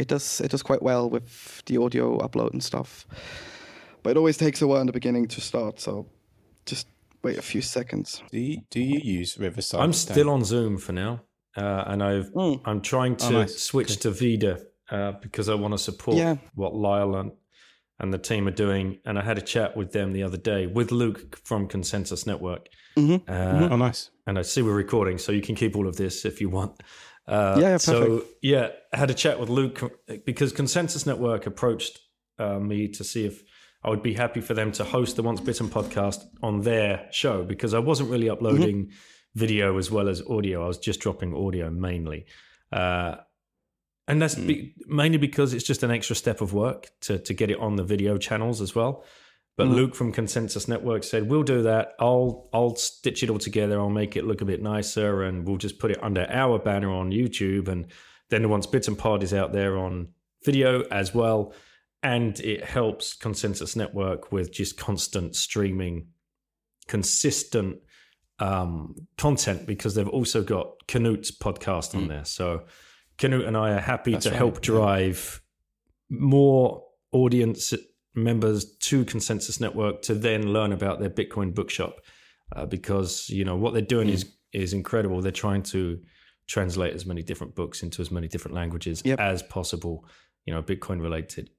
it does it does quite well with the audio upload and stuff. But it always takes a while in the beginning to start, so just wait a few seconds. Do you, do you use Riverside? I'm still on Zoom for now, uh, and I've Mm. I'm trying to Oh, nice. switch to Vida uh, because I want to support Yeah. what Lyle and, and the team are doing. And I had a chat with them the other day with Luke from Konsensus Network, Mhm. uh, Oh, nice. and I see we're recording, so you can keep all of this if you want. Uh, Yeah, yeah, So yeah, I had a chat with Luke because Konsensus Network approached uh, me to see if I would be happy for them to host the Once Bitten podcast on their show because I wasn't really uploading Mm-hmm. video as well as audio. I was just dropping audio mainly. Uh, and that's be, mainly because it's just an extra step of work to, to get it on the video channels as well. But Mm. Luke from Konsensus Network said, "We'll do that. I'll I'll stitch it all together. I'll make it look a bit nicer, and we'll just put it under our banner on YouTube. And then the Once Bitten Pod is out there on video as well, and it helps Konsensus Network with just constant streaming, consistent um, content because they've also got Knut's podcast on there. So Canute and I are happy That's to right, help drive more audience members to Konsensus Network to then learn about their Bitcoin bookshop uh, because you know what they're doing is is incredible. They're trying to translate as many different books into as many different languages Yep. as possible. You know, Bitcoin related.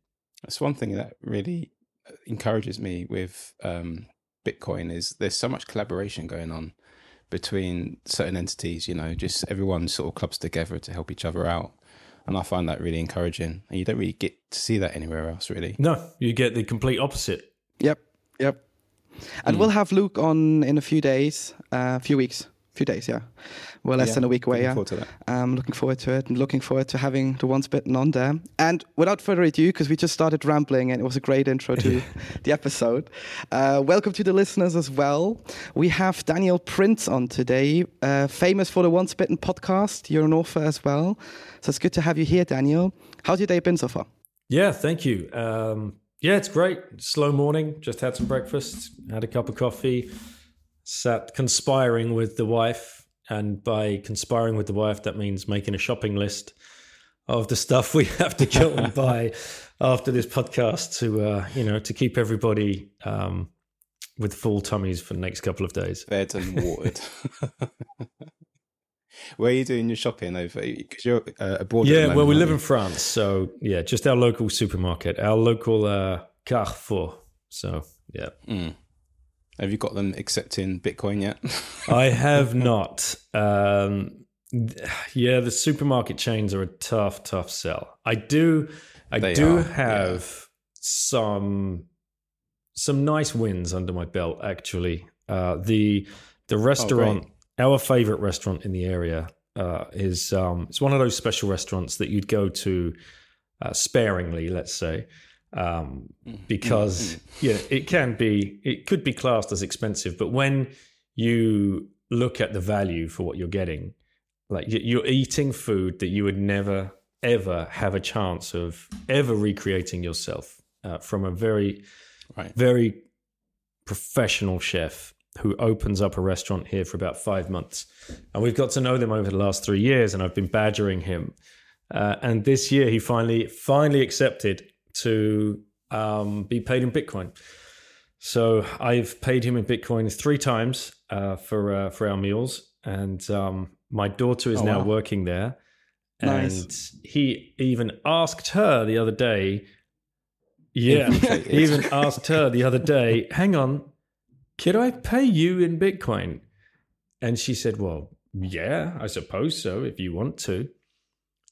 That's one thing that really encourages me with um, Bitcoin is there's so much collaboration going on between certain entities. You know, just everyone sort of clubs together to help each other out, and I find that really encouraging. And you don't really get to see that anywhere else, really. No, you get the complete opposite. Yep, yep. And hmm. we'll have Luke on in a few days, a few weeks, few days, yeah. Well, less Yeah, than a week away, looking yeah. forward to that. I'm looking forward to it and looking forward to having the Once Bitten on there. And without further ado, because we just started rambling and it was a great intro to the episode, uh, welcome to the listeners as well. We have Daniel Prince on today, uh, famous for the Once Bitten podcast. You're an author as well. So it's good to have you here, Daniel. How's your day been so far? Yeah, thank you. Um, yeah, it's great. Slow morning. Just had some breakfast, had a cup of coffee, sat conspiring with the wife. And by conspiring with the wife, that means making a shopping list of the stuff we have to go and buy after this podcast to, uh, you know, to keep everybody um, with full tummies for the next couple of days. Fed and watered. Where are you doing your shopping over? Because you're uh, abroad. at the Yeah, well, we live you? in France, so yeah, just our local supermarket, our local uh, Carrefour. So yeah, Mm. Have you got them accepting Bitcoin yet? I have not. Um, yeah, the supermarket chains are a tough, tough sell. I do, I They do are, have some some nice wins under my belt. Actually, uh, the the restaurant, our favorite restaurant in the area, uh, is um, it's one of those special restaurants that you'd go to uh, sparingly, let's say. Um, because yeah, it can be, it could be classed as expensive, but when you look at the value for what you're getting, like you're eating food that you would never ever have a chance of ever recreating yourself uh, from a very right. very professional chef who opens up a restaurant here for about five months. And we've got to know them over the last three years, and I've been badgering him. Uh, and this year, he finally finally accepted to um, be paid in Bitcoin. So I've paid him in Bitcoin three times uh, for uh, for our meals, and um, my daughter is Oh, now wow. working there. Nice. And he even asked her the other day. Yeah, he even asked her the other day, "Hang on, could I pay you in Bitcoin?" And she said, "Well, yeah, I suppose so if you want to."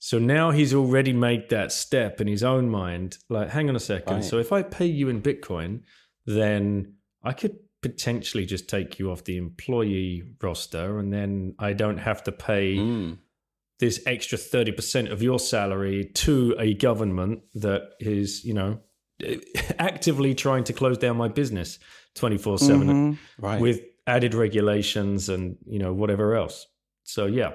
So now he's already made that step in his own mind. Like, hang on a second. Right. So if I pay you in Bitcoin, then I could potentially just take you off the employee roster, and then I don't have to pay Mm. this extra 30% of your salary to a government that is, you know, actively trying to close down my business 24 7 Mhm. Right. with added regulations and, you know, whatever else. So, yeah,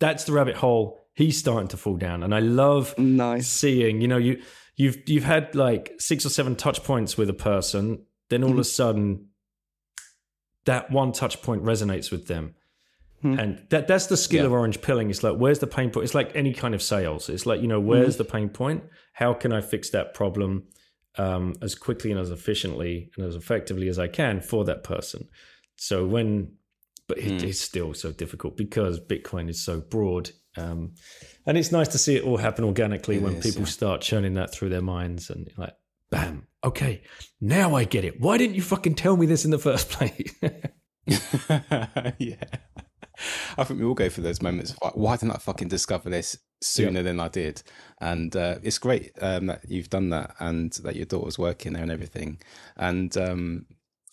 that's the rabbit hole he's starting to fall down. And I love Nice. seeing, you know, you, you've, you've had like six or seven touch points with a person, then all of a sudden that one touch point resonates with them Hmm. And that that's the skill yeah. of orange pilling. It's like, where's the pain point? It's like any kind of sales. It's like, you know, where's mm the pain point? How can I fix that problem um, as quickly and as efficiently and as effectively as I can for that person? So when, but it, mm. it's still so difficult because Bitcoin is so broad. Um, and it's nice to see it all happen organically it when is, people yeah. start churning that through their minds and like, bam, okay, now I get it. Why didn't you fucking tell me this in the first place? yeah. I think we all go through those moments of like, why didn't I fucking discover this sooner than I did? And uh, it's great um, that you've done that and that your daughter's working there and everything. And um,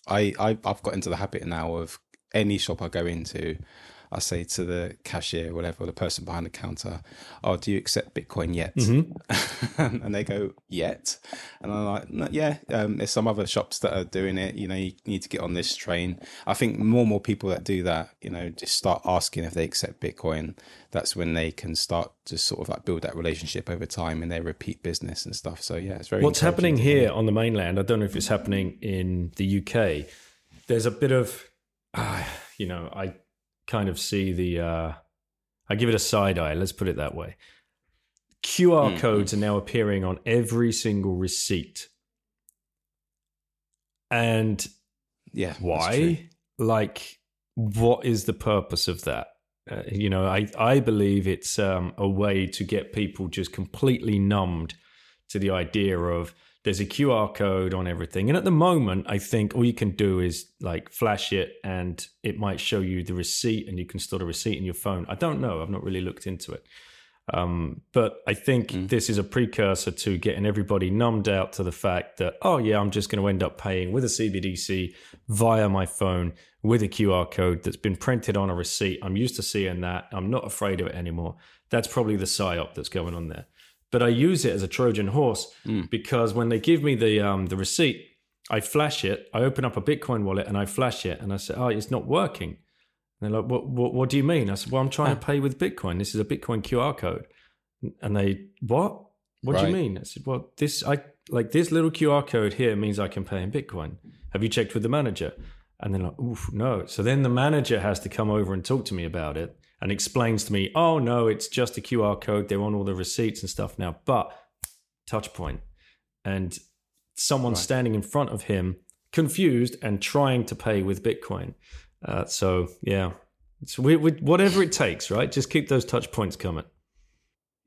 I, I I've got into the habit now of any shop I go into, I say to the cashier, or whatever, or the person behind the counter, "Oh, do you accept Bitcoin yet?" Mm-hmm. and they go, "Yet," and I'm like, "Yeah." Um, there's some other shops that are doing it. You know, you need to get on this train. I think more and more people that do that, you know, just start asking if they accept Bitcoin. That's when they can start to sort of like build that relationship over time and their repeat business and stuff. So yeah, it's very. What's happening here on the mainland? I don't know if it's happening in the UK. There's a bit of, uh, you know, I kind of see the. Uh, I give it a side eye. Let's put it that way. QR mm. codes are now appearing on every single receipt, and yeah, why? Like, what is the purpose of that? Uh, you know, I I believe it's um, a way to get people just completely numbed to the idea of there's a QR code on everything. And at the moment, I think all you can do is like flash it and it might show you the receipt and you can store the receipt in your phone. I don't know. I've not really looked into it. Um, but I think mm. this is a precursor to getting everybody numbed out to the fact that, oh, yeah, I'm just going to end up paying with a CBDC via my phone with a QR code that's been printed on a receipt. I'm used to seeing that. I'm not afraid of it anymore. That's probably the psyop that's going on there but I use it as a Trojan horse mm. because when they give me the um, the receipt, I flash it. I open up a Bitcoin wallet and I flash it, and I say, "Oh, it's not working." And they're like, "What? What, what do you mean?" I said, "Well, I'm trying to pay with Bitcoin. This is a Bitcoin QR code." And they, "What? What right. do you mean?" I said, "Well, this I like this little QR code here means I can pay in Bitcoin. Have you checked with the manager?" And they're like, "Oof, no." So then the manager has to come over and talk to me about it and explains to me, oh no, it's just a QR code. They're on all the receipts and stuff now. But touch point. And someone right. standing in front of him, confused and trying to pay with Bitcoin. Uh, so yeah, so we, we, whatever it takes, right? Just keep those touch points coming.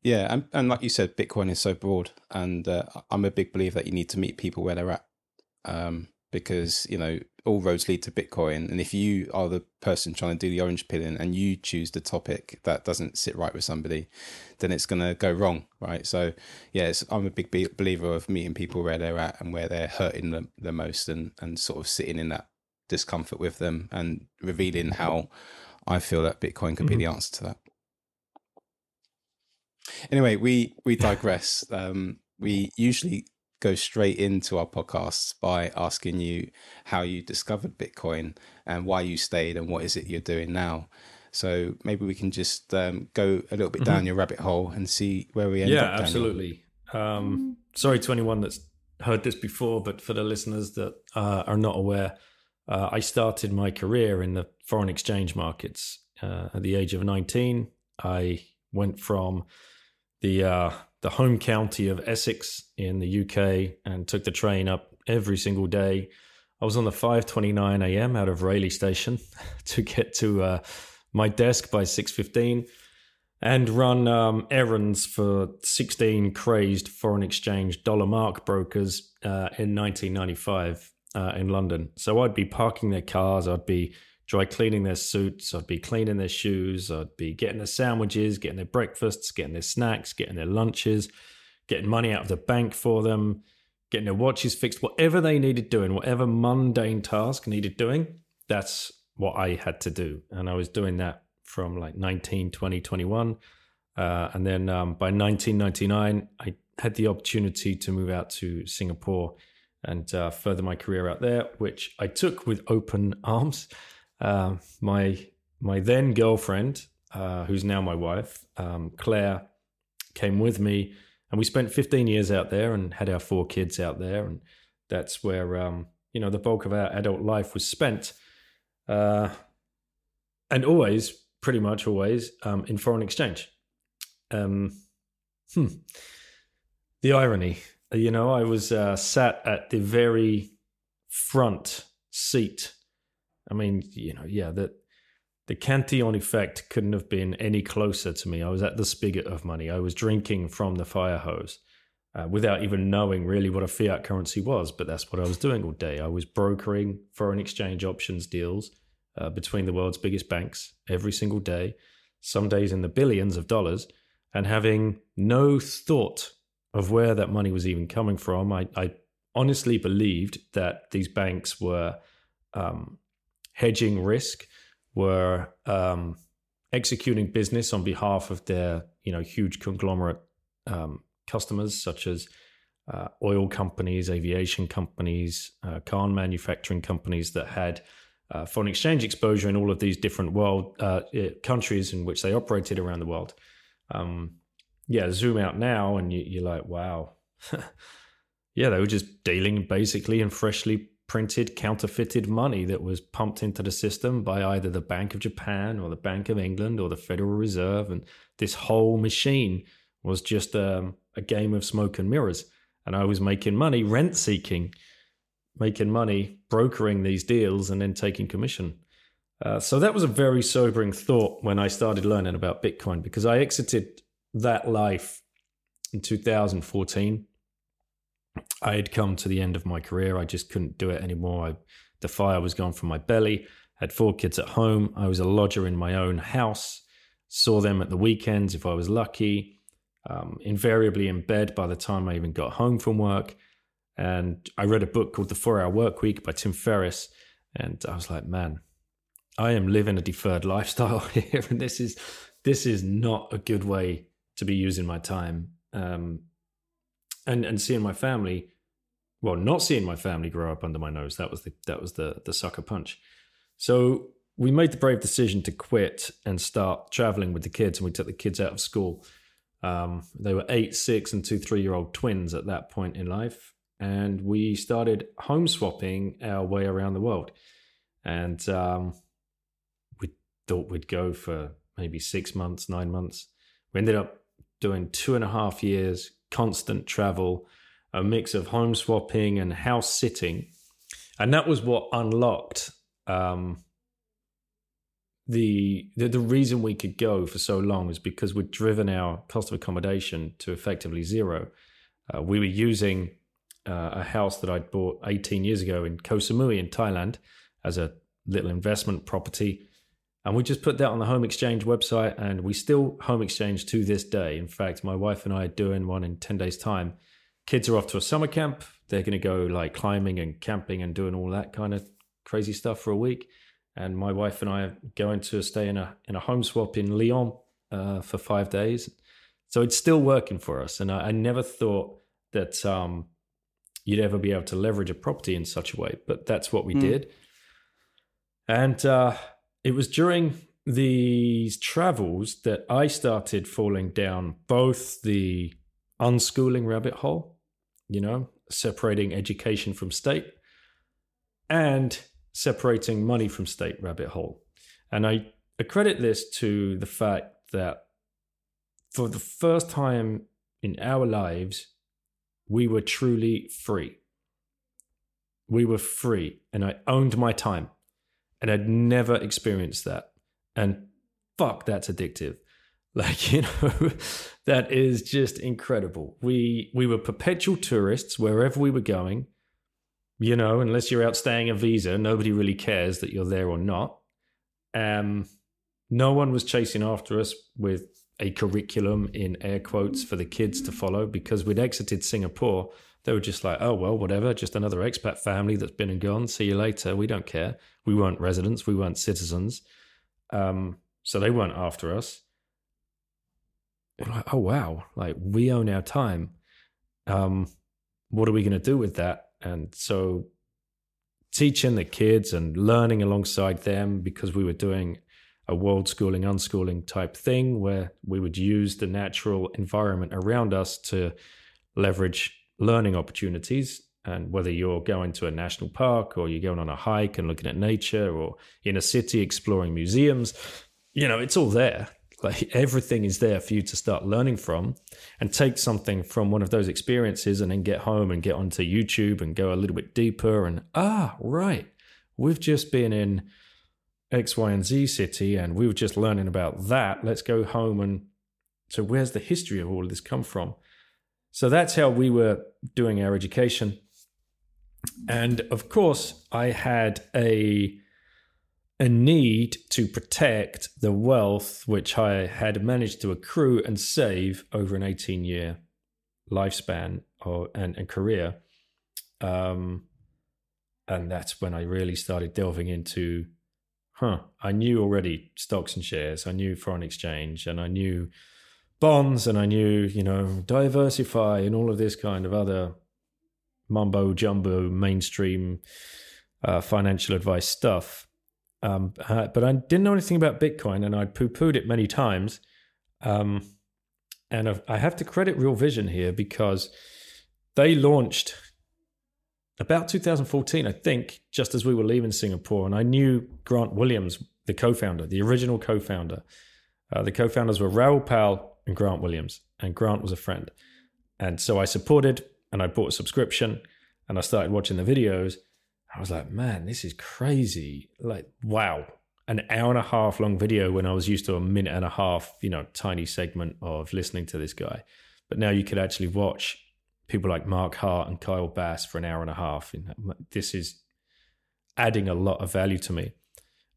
Yeah, and, and like you said, Bitcoin is so broad, and uh, I'm a big believer that you need to meet people where they're at. Um, because you know all roads lead to Bitcoin, and if you are the person trying to do the orange pilling and you choose the topic that doesn't sit right with somebody, then it's going to go wrong, right? So, yes, I'm a big believer of meeting people where they're at and where they're hurting the, the most, and and sort of sitting in that discomfort with them and revealing how I feel that Bitcoin could mm-hmm. be the answer to that. Anyway, we we digress. um, we usually go straight into our podcasts by asking you how you discovered Bitcoin and why you stayed and what is it you're doing now. So maybe we can just um, go a little bit mm-hmm. down your rabbit hole and see where we end yeah, up. Yeah, absolutely. Um, sorry to anyone that's heard this before, but for the listeners that uh, are not aware, uh, I started my career in the foreign exchange markets uh, at the age of 19. I went from the uh, the home county of Essex in the UK and took the train up every single day. I was on the 5:29 a.m. out of Rayleigh Station to get to uh, my desk by 6:15 and run um, errands for 16 crazed foreign exchange dollar mark brokers uh, in 1995 uh, in London. So I'd be parking their cars, I'd be dry cleaning their suits, I'd be cleaning their shoes, I'd be getting their sandwiches, getting their breakfasts, getting their snacks, getting their lunches, getting money out of the bank for them, getting their watches fixed, whatever they needed doing, whatever mundane task needed doing, that's what I had to do. And I was doing that from like 19, 20, 21. Uh, and then um, by 1999, I had the opportunity to move out to Singapore and uh, further my career out there, which I took with open arms. Uh, my my then girlfriend, uh, who's now my wife, um, Claire, came with me, and we spent 15 years out there and had our four kids out there, and that's where um, you know the bulk of our adult life was spent. Uh, and always pretty much always um, in foreign exchange. Um, hmm. The irony, you know, I was uh, sat at the very front seat. I mean, you know, yeah, that the Cantillon effect couldn't have been any closer to me. I was at the spigot of money. I was drinking from the fire hose uh, without even knowing really what a fiat currency was. But that's what I was doing all day. I was brokering foreign exchange options deals uh, between the world's biggest banks every single day, some days in the billions of dollars, and having no thought of where that money was even coming from. I, I honestly believed that these banks were um, hedging risk, were um, executing business on behalf of their you know huge conglomerate um, customers such as uh, oil companies, aviation companies, uh, car manufacturing companies that had uh, foreign exchange exposure in all of these different world uh, countries in which they operated around the world. Um, yeah, zoom out now, and you, are like, wow. yeah, they were just dealing basically in freshly printed counterfeited money that was pumped into the system by either the Bank of Japan or the Bank of England or the Federal Reserve, and this whole machine was just um, a game of smoke and mirrors. And I was making money rent seeking, making money brokering these deals and then taking commission. Uh, so that was a very sobering thought when I started learning about Bitcoin because I exited that life in 2014. I had come to the end of my career. I just couldn't do it anymore. I, the fire was gone from my belly. I had four kids at home. I was a lodger in my own house. Saw them at the weekends if I was lucky um, invariably in bed by the time I even got home from work. And I read a book called The Four Hour Work Week by Tim Ferriss. And I was like, man, I am living a deferred lifestyle here. And this is this is not a good way to be using my time. Um, and and seeing my family, well, not seeing my family grow up under my nose. That was the that was the the sucker punch. So we made the brave decision to quit and start traveling with the kids, and we took the kids out of school um, they were eight, six, and two three year old twins at that point in life. And we started home swapping our way around the world. And um, we thought we'd go for maybe six months, nine months. We ended up doing two and a half years, constant travel, a mix of home swapping and house sitting. And that was what unlocked um, the, the the reason we could go for so long is because we'd driven our cost of accommodation to effectively zero. Uh, we were using uh, a house that I'd bought 18 years ago in Koh Samui in Thailand as a little investment property. And we just put that on the home exchange website and we still home exchange to this day. In fact, my wife and I are doing one in 10 days' time. Kids are off to a summer camp. They're going to go like climbing and camping and doing all that kind of crazy stuff for a week and my wife and I are going to stay in a in a home swap in Lyon uh, for five days. So it's still working for us, and I, I never thought that um, you'd ever be able to leverage a property in such a way, but that's what we mm. did. And uh, it was during these travels that I started falling down both the unschooling rabbit hole, you know, separating education from state, and separating money from state rabbit hole. And I accredit this to the fact that for the first time in our lives, we were truly free. We were free, and I owned my time, and I'd never experienced that. And fuck, that's addictive. Like, you know, that is just incredible. We we were perpetual tourists wherever we were going. You know, unless you're out staying a visa, nobody really cares that you're there or not. Um, no one was chasing after us with a curriculum in air quotes for the kids to follow because we'd exited Singapore. They were just like, oh, well, whatever, just another expat family that's been and gone. See you later. We don't care. We weren't residents, we weren't citizens. Um, so they weren't after us. Like, oh, wow, like we own our time. Um, what are we going to do with that? And so teaching the kids and learning alongside them because we were doing a world schooling, unschooling type thing where we would use the natural environment around us to leverage learning opportunities. And whether you're going to a national park or you're going on a hike and looking at nature or in a city exploring museums, you know, it's all there. Like everything is there for you to start learning from and take something from one of those experiences and then get home and get onto YouTube and go a little bit deeper and ah, right. We've just been in X, Y, and Z city and we were just learning about that. Let's go home and so where's the history of all of this come from? So that's how we were doing our education. And of course, I had a a need to protect the wealth which I had managed to accrue and save over an 18 year lifespan or and, and career. Um, and that's when I really started delving into, huh, I knew already stocks and shares, I knew foreign exchange, and I knew bonds, and I knew, you know, diversify and all of this kind of other mumbo jumbo mainstream uh, financial advice stuff. Um, uh, but I didn't know anything about Bitcoin, and I'd poo-pooed it many times. Um, and I have to credit Real Vision here because they launched about 2014, I think, just as we were leaving Singapore, and I knew Grant Williams, the co-founder, the original co-founder. Uh, the co-founders were Raoul Pal and Grant Williams, and Grant was a friend, and so I supported and I bought a subscription, and I started watching the videos, I was like, man, this is crazy. Like, wow. An hour and a half long video when I was used to a minute and a half, you know, tiny segment of listening to this guy. But now you could actually watch people like Mark Hart and Kyle Bass for an hour and a half. This is adding a lot of value to me.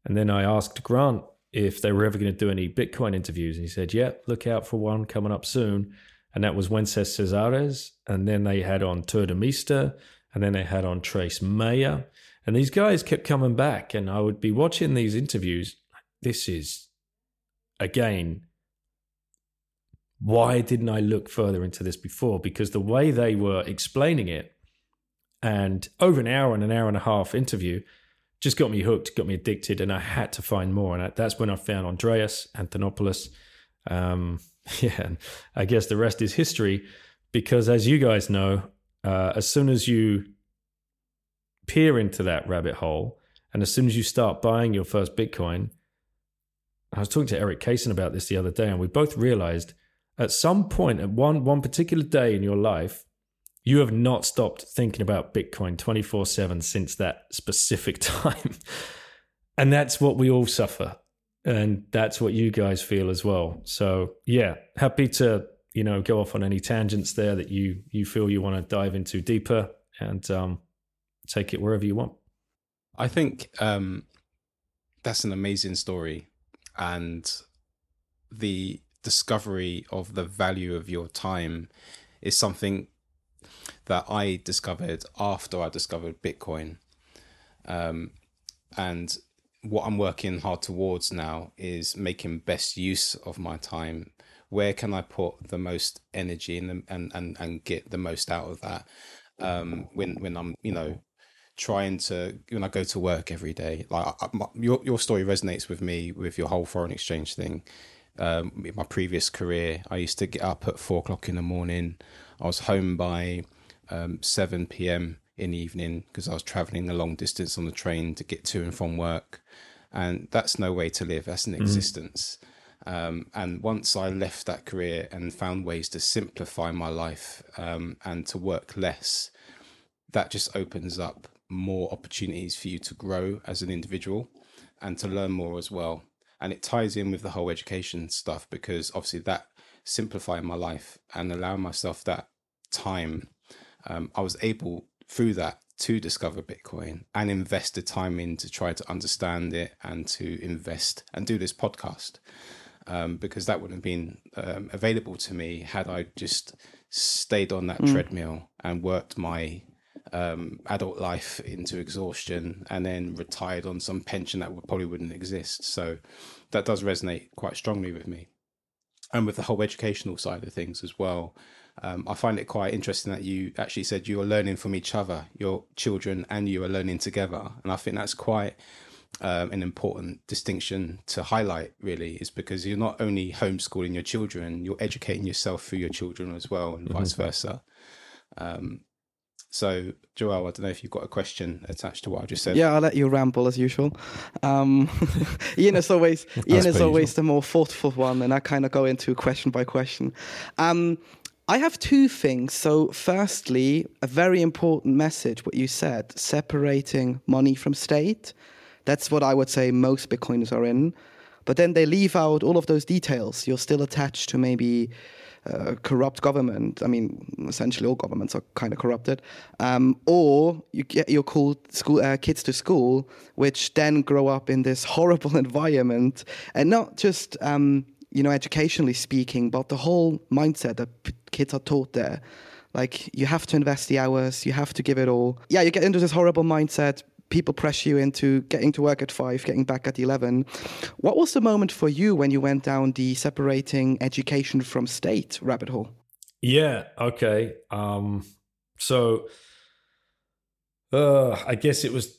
And then I asked Grant if they were ever going to do any Bitcoin interviews. And he said, yeah, look out for one coming up soon. And that was Wences Casares. And then they had on Tuur Demeester and then they had on Trace Mayer. And these guys kept coming back, and I would be watching these interviews. This is, again, why didn't I look further into this before? Because the way they were explaining it, and over an hour and an hour and a half interview, just got me hooked, got me addicted, and I had to find more. And that's when I found Andreas Antonopoulos. Um, yeah, and I guess the rest is history. Because as you guys know, uh, as soon as you peer into that rabbit hole, and as soon as you start buying your first Bitcoin, I was talking to Erik Cason about this the other day, and we both realized at some point, at one one particular day in your life, you have not stopped thinking about Bitcoin 24 7 since that specific time. and that's what we all suffer. And that's what you guys feel as well. So, yeah, happy to you know go off on any tangents there that you you feel you want to dive into deeper and um, take it wherever you want. I think um, that's an amazing story, and the discovery of the value of your time is something that I discovered after I discovered Bitcoin. Um, and what I'm working hard towards now is making best use of my time where can I put the most energy and and and and get the most out of that um, when when I'm you know trying to when I go to work every day. Like I, my, your your story resonates with me with your whole foreign exchange thing. Um, my previous career, I used to get up at four o'clock in the morning. I was home by um, seven p.m. in the evening because I was traveling a long distance on the train to get to and from work, and that's no way to live. That's an mm-hmm. existence. Um, and once I left that career and found ways to simplify my life um, and to work less, that just opens up more opportunities for you to grow as an individual and to learn more as well. And it ties in with the whole education stuff because obviously that simplifying my life and allowing myself that time, um, I was able through that to discover Bitcoin and invest the time in to try to understand it and to invest and do this podcast um, because that would have been um, available to me had I just stayed on that mm. treadmill and worked my um, adult life into exhaustion and then retired on some pension that would, probably wouldn't exist. So that does resonate quite strongly with me. And with the whole educational side of things as well. Um, I find it quite interesting that you actually said you are learning from each other, your children and you are learning together. And I think that's quite um, an important distinction to highlight really is because you're not only homeschooling your children you're educating yourself through your children as well and mm-hmm. vice versa um, So, Joel, I don't know if you've got a question attached to what I just said. Yeah, I'll let you ramble as usual. Um, Ian is always Ian is always the more thoughtful one, and I kind of go into question by question. Um, I have two things. So, firstly, a very important message, what you said, separating money from state. That's what I would say most Bitcoiners are in. But then they leave out all of those details. You're still attached to maybe uh, corrupt government. I mean, essentially all governments are kind of corrupted. Um, or you get your cool school uh, kids to school, which then grow up in this horrible environment, and not just um, you know educationally speaking, but the whole mindset that kids are taught there. Like you have to invest the hours, you have to give it all. Yeah, you get into this horrible mindset. People pressure you into getting to work at five, getting back at eleven. What was the moment for you when you went down the separating education from state rabbit hole? Yeah. Okay. Um, so, uh, I guess it was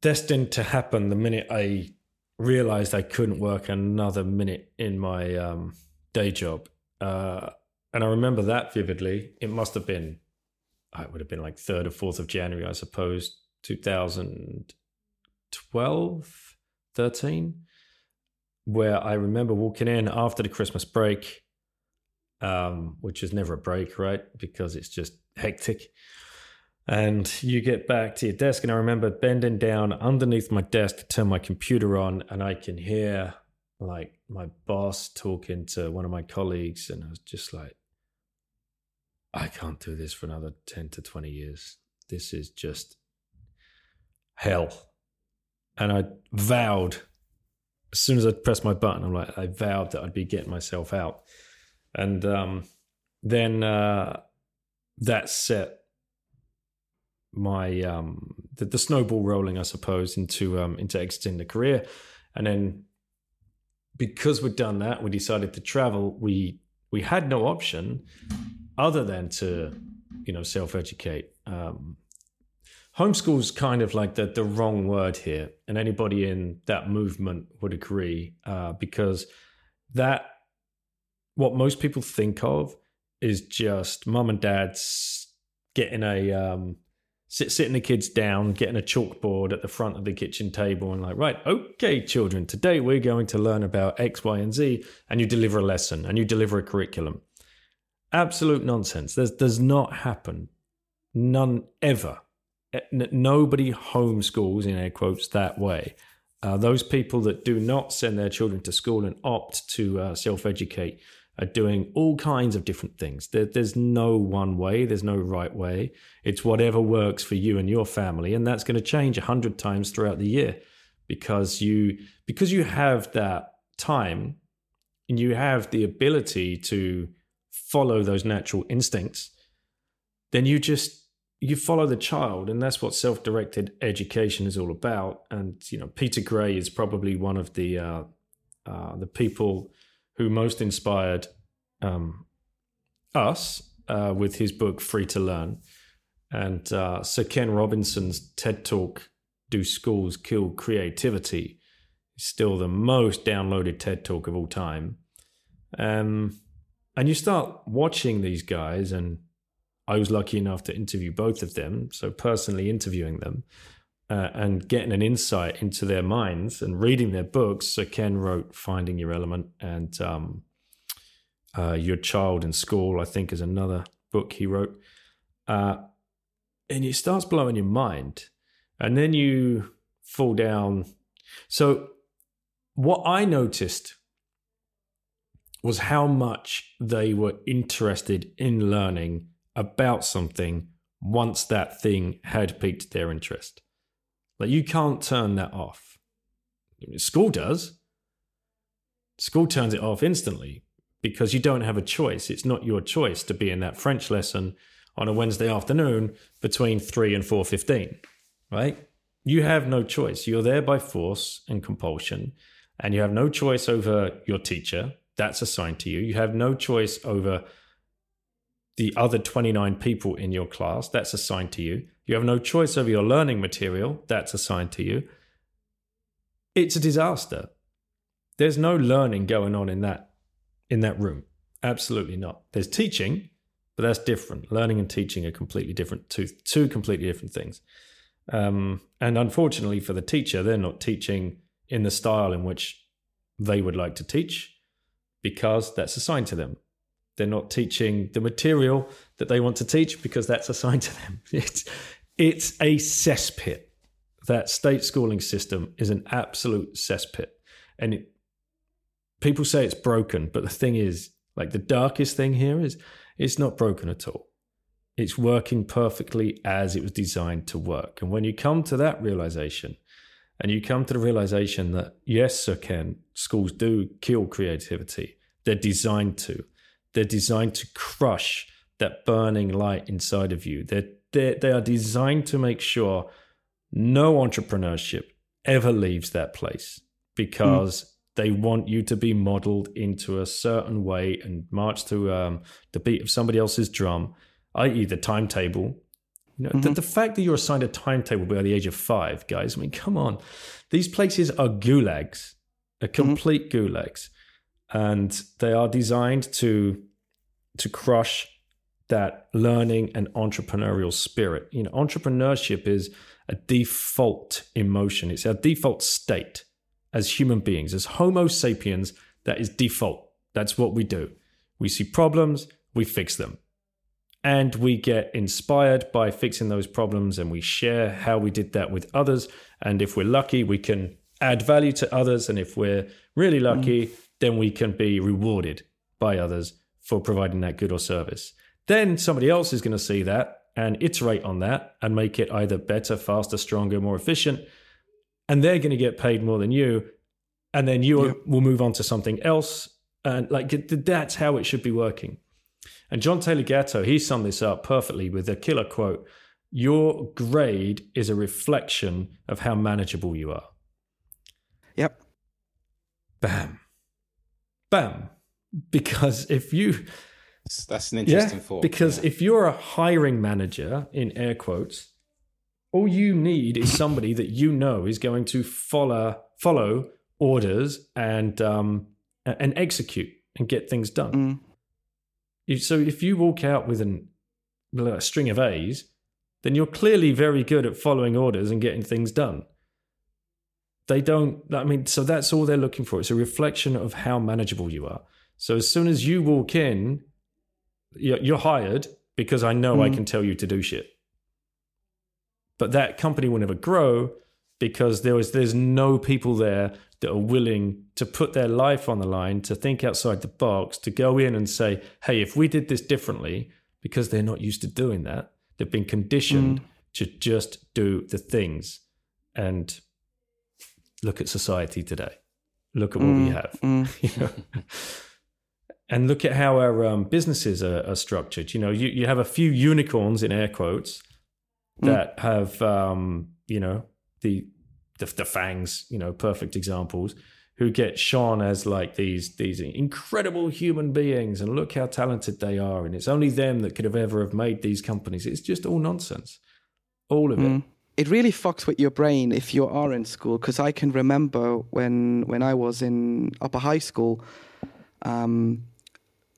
destined to happen the minute I realized I couldn't work another minute in my um, day job. Uh, and I remember that vividly. It must have been, uh, it would have been like 3rd or 4th of January, I suppose, 2012, 13, where I remember walking in after the Christmas break, um, which is never a break, right? Because it's just hectic. And you get back to your desk, and I remember bending down underneath my desk to turn my computer on, and I can hear like my boss talking to one of my colleagues, and I was just like, I can't do this for another 10 to 20 years. This is just hell. And I vowed, as soon as I pressed my button, I'm like, I vowed that I'd be getting myself out. And um, then uh, that set my um, the, the, snowball rolling, I suppose, into um, into exiting the career. And then because we'd done that, we decided to travel. We we had no option other than to you know self-educate um, homeschool's kind of like the, the wrong word here and anybody in that movement would agree uh, because that what most people think of is just mum and dad's getting a um, sit, sitting the kids down getting a chalkboard at the front of the kitchen table and like right okay children today we're going to learn about x y and z and you deliver a lesson and you deliver a curriculum absolute nonsense. There's does not happen. None ever. Eh, nobody homeschools in air quotes that way. Uh, those people that do not send their children to school and opt to uh, self-educate are doing all kinds of different things. There, there's no one way. There's no right way. It's whatever works for you and your family, and that's going to change a hundred times throughout the year because you because you have that time and you have the ability to follow those natural instincts, then you just you follow the child, and that's what self-directed education is all about. And you know, Peter Gray is probably one of the uh, uh, the people who most inspired um, us uh, with his book Free to Learn, and uh, Sir Ken Robinson's TED Talk "Do Schools Kill Creativity?" is still the most downloaded TED Talk of all time. Um, and you start watching these guys, and I was lucky enough to interview both of them. So, personally interviewing them uh, and getting an insight into their minds and reading their books. So, Ken wrote Finding Your Element and um, uh, Your Child in School, I think, is another book he wrote. Uh, and it starts blowing your mind. And then you fall down. So, what I noticed was how much they were interested in learning about something once that thing had piqued their interest. Like you can't turn that off. School does. School turns it off instantly because you don't have a choice. It's not your choice to be in that French lesson on a Wednesday afternoon between 3 and 4:15, right? You have no choice. You're there by force and compulsion and you have no choice over your teacher that's assigned to you. You have no choice over the other 29 people in your class. That's assigned to you. You have no choice over your learning material. That's assigned to you. It's a disaster. There's no learning going on in that in that room. Absolutely not. There's teaching, but that's different. Learning and teaching are completely different, two, two completely different things. Um, and unfortunately for the teacher, they're not teaching in the style in which they would like to teach because that's assigned to them. They're not teaching the material that they want to teach because that's assigned to them. It's, it's a cesspit. That state schooling system is an absolute cesspit. And it, people say it's broken, but the thing is, like the darkest thing here is it's not broken at all. It's working perfectly as it was designed to work. And when you come to that realization, and you come to the realization that yes, Sir Ken, schools do kill creativity. They're designed to. They're designed to crush that burning light inside of you. They're, they're, they are designed to make sure no entrepreneurship ever leaves that place because mm. they want you to be modeled into a certain way and march to um, the beat of somebody else's drum, i.e., the timetable. You know, mm-hmm. the, the fact that you're assigned a timetable by the age of five, guys, I mean, come on. These places are gulags, a mm-hmm. complete mm-hmm. gulags. And they are designed to to crush that learning and entrepreneurial spirit. You know, entrepreneurship is a default emotion. It's our default state as human beings, as Homo sapiens. That is default. That's what we do. We see problems, we fix them. And we get inspired by fixing those problems and we share how we did that with others. And if we're lucky, we can add value to others. And if we're really lucky, mm. Then we can be rewarded by others for providing that good or service. Then somebody else is going to see that and iterate on that and make it either better, faster, stronger, more efficient. And they're going to get paid more than you. And then you will move on to something else. And like that's how it should be working. And John Taylor Gatto, he summed this up perfectly with a killer quote Your grade is a reflection of how manageable you are. Yep. Bam. Bam. Because if you that's an interesting yeah, thought. Because yeah. if you're a hiring manager, in air quotes, all you need is somebody that you know is going to follow follow orders and um, and execute and get things done. Mm. So if you walk out with an, a string of A's, then you're clearly very good at following orders and getting things done. They don't. I mean, so that's all they're looking for. It's a reflection of how manageable you are. So as soon as you walk in you're hired because I know mm. I can tell you to do shit. But that company will never grow because there was there's no people there that are willing to put their life on the line, to think outside the box, to go in and say, "Hey, if we did this differently," because they're not used to doing that. They've been conditioned mm. to just do the things. And look at society today. Look at what mm. we have. Mm. you know? and look at how our um, businesses are, are, structured. You know, you, you have a few unicorns in air quotes hmm. that mm. have, um, you know, the, the the fangs. You know, perfect examples who get shone as like these these incredible human beings, and look how talented they are, and it's only them that could have ever have made these companies. It's just all nonsense, all of mm. it. It really fucks with your brain if you are in school because I can remember when when I was in upper high school, um,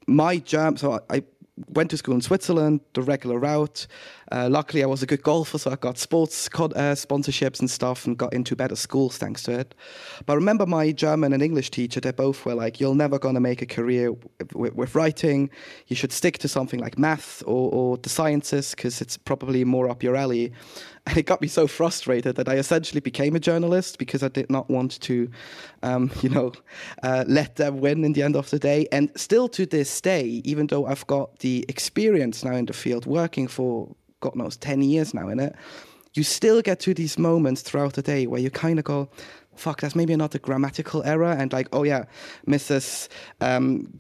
my German, so I went to school in Switzerland, the regular route. Uh, luckily, I was a good golfer, so I got sports uh, sponsorships and stuff and got into better schools thanks to it. But I remember my German and English teacher, they both were like, You're never going to make a career with, with, writing. You should stick to something like math or, or the sciences because it's probably more up your alley. And it got me so frustrated that I essentially became a journalist because I did not want to, um, you know, uh, let them win in the end of the day. And still to this day, even though I've got the experience now in the field working for God knows, 10 years now in it, you still get to these moments throughout the day where you kind of go, fuck, that's maybe not a grammatical error. And like, oh yeah, Mrs. Um,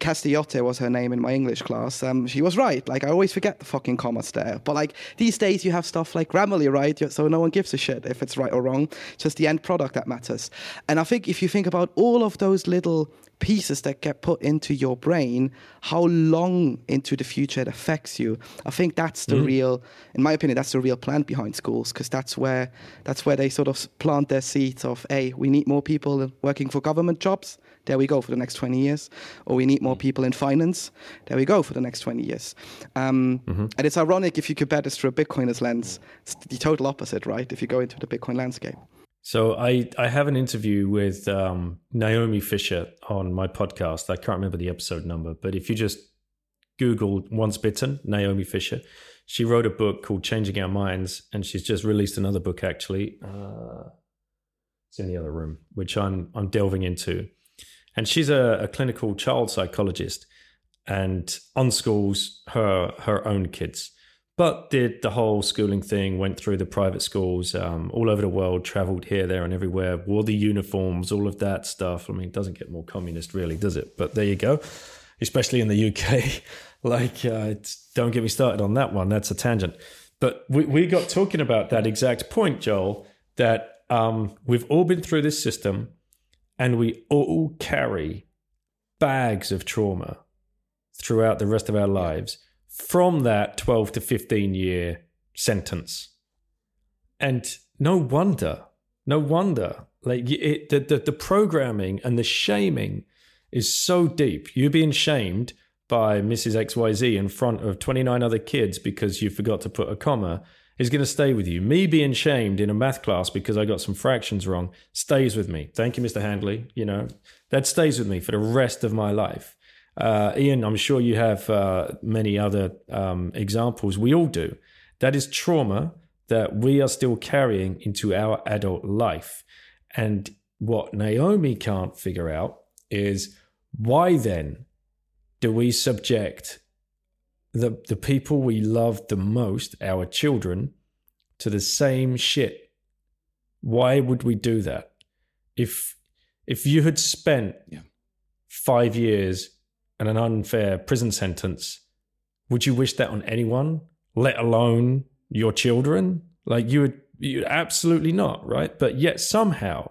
was her name in my English class. Um, she was right. Like, I always forget the fucking commas there. But like, these days you have stuff like Grammarly, right? So no one gives a shit if it's right or wrong. just the end product that matters. And I think if you think about all of those little pieces that get put into your brain, how long into the future it affects you. I think that's the mm-hmm. real, in my opinion, that's the real plan behind schools because that's where that's where they sort of plant their seeds of, hey, we need more people working for government jobs. There we go for the next 20 years. Or we need more Mm. people in finance. There we go for the next 20 years. Um, Mm-hmm. And it's ironic if you compare this through a Bitcoiner's lens, it's the total opposite, right? If you go into the Bitcoin landscape. So I, I have an interview with um, Naomi Fisher on my podcast. I can't remember the episode number, but if you just Google Once Bitten, Naomi Fisher, she wrote a book called Changing Our Minds, and she's just released another book actually. Uh, it's in the other room, which I'm I'm delving into. And she's a, a clinical child psychologist and unschools her her own kids but did the whole schooling thing, went through the private schools um, all over the world, traveled here, there, and everywhere, wore the uniforms, all of that stuff. I mean, it doesn't get more communist, really, does it? But there you go, especially in the UK. like, uh, don't get me started on that one. That's a tangent. But we, we got talking about that exact point, Joel, that um, we've all been through this system and we all carry bags of trauma throughout the rest of our lives from that 12 to 15 year sentence. And no wonder, no wonder, like it, the, the, the programming and the shaming is so deep. You're being shamed by Mrs. XYZ in front of 29 other kids because you forgot to put a comma is going to stay with you. Me being shamed in a math class because I got some fractions wrong stays with me. Thank you, Mr. Handley. You know, that stays with me for the rest of my life. Uh, Ian, I'm sure you have uh, many other um, examples. We all do. That is trauma that we are still carrying into our adult life. And what Naomi can't figure out is why then do we subject the, the people we love the most, our children, to the same shit? Why would we do that? If if you had spent Yeah. five years and an unfair prison sentence, would you wish that on anyone, let alone your children? Like you would, you absolutely not, right? But yet somehow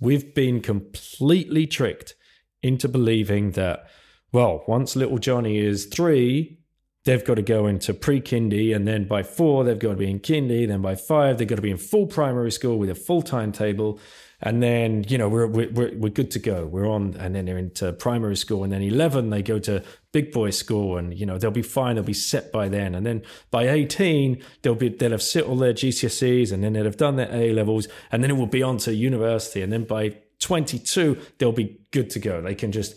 we've been completely tricked into believing that, well, once little Johnny is three, they've got to go into pre-kindy, and then by four they've got to be in kindy. Then by five they've got to be in full primary school with a full timetable, and then you know we're we're we're good to go. We're on, and then they're into primary school, and then eleven they go to big boy school, and you know they'll be fine. They'll be set by then, and then by eighteen they'll be they'll have sit all their GCSEs, and then they'll have done their A levels, and then it will be on to university, and then by twenty two they'll be good to go. They can just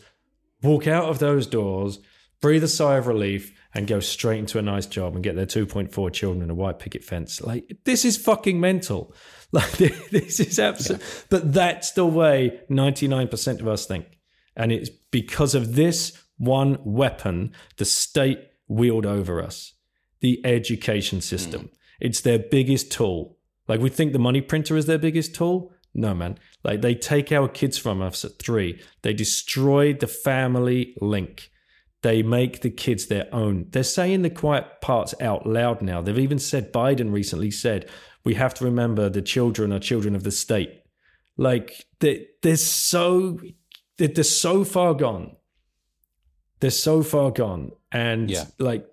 walk out of those doors, breathe a sigh of relief, and go straight into a nice job and get their 2.4 children and a white picket fence. Like, this is fucking mental. Like, this is absolute. But that's the way 99% of us think. And it's because of this one weapon the state wield over us the education system. Hmm. It's their biggest tool. Like, we think the money printer is their biggest tool. No, man. Like, they take our kids from us at three, they destroy the family link. They make the kids their own. They're saying the quiet parts out loud now. They've even said, Biden recently said, we have to remember the children are children of the state. Like, they, they're so, they're, they're so far gone. They're so far gone. And Yeah. like,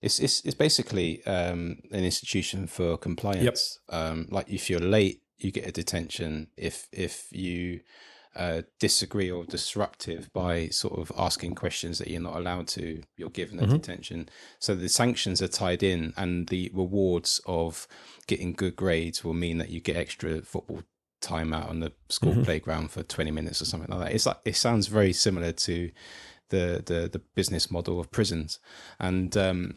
It's it's it's basically um, an institution for compliance. Um, like if you're late, you get a detention. If if you uh, disagree or disruptive by sort of asking questions that you're not allowed to, you're given a detention. So the sanctions are tied in, and the rewards of getting good grades will mean that you get extra football time out on the school playground for 20 minutes or something like that. It's like it sounds very similar to the the the business model of prisons, and um,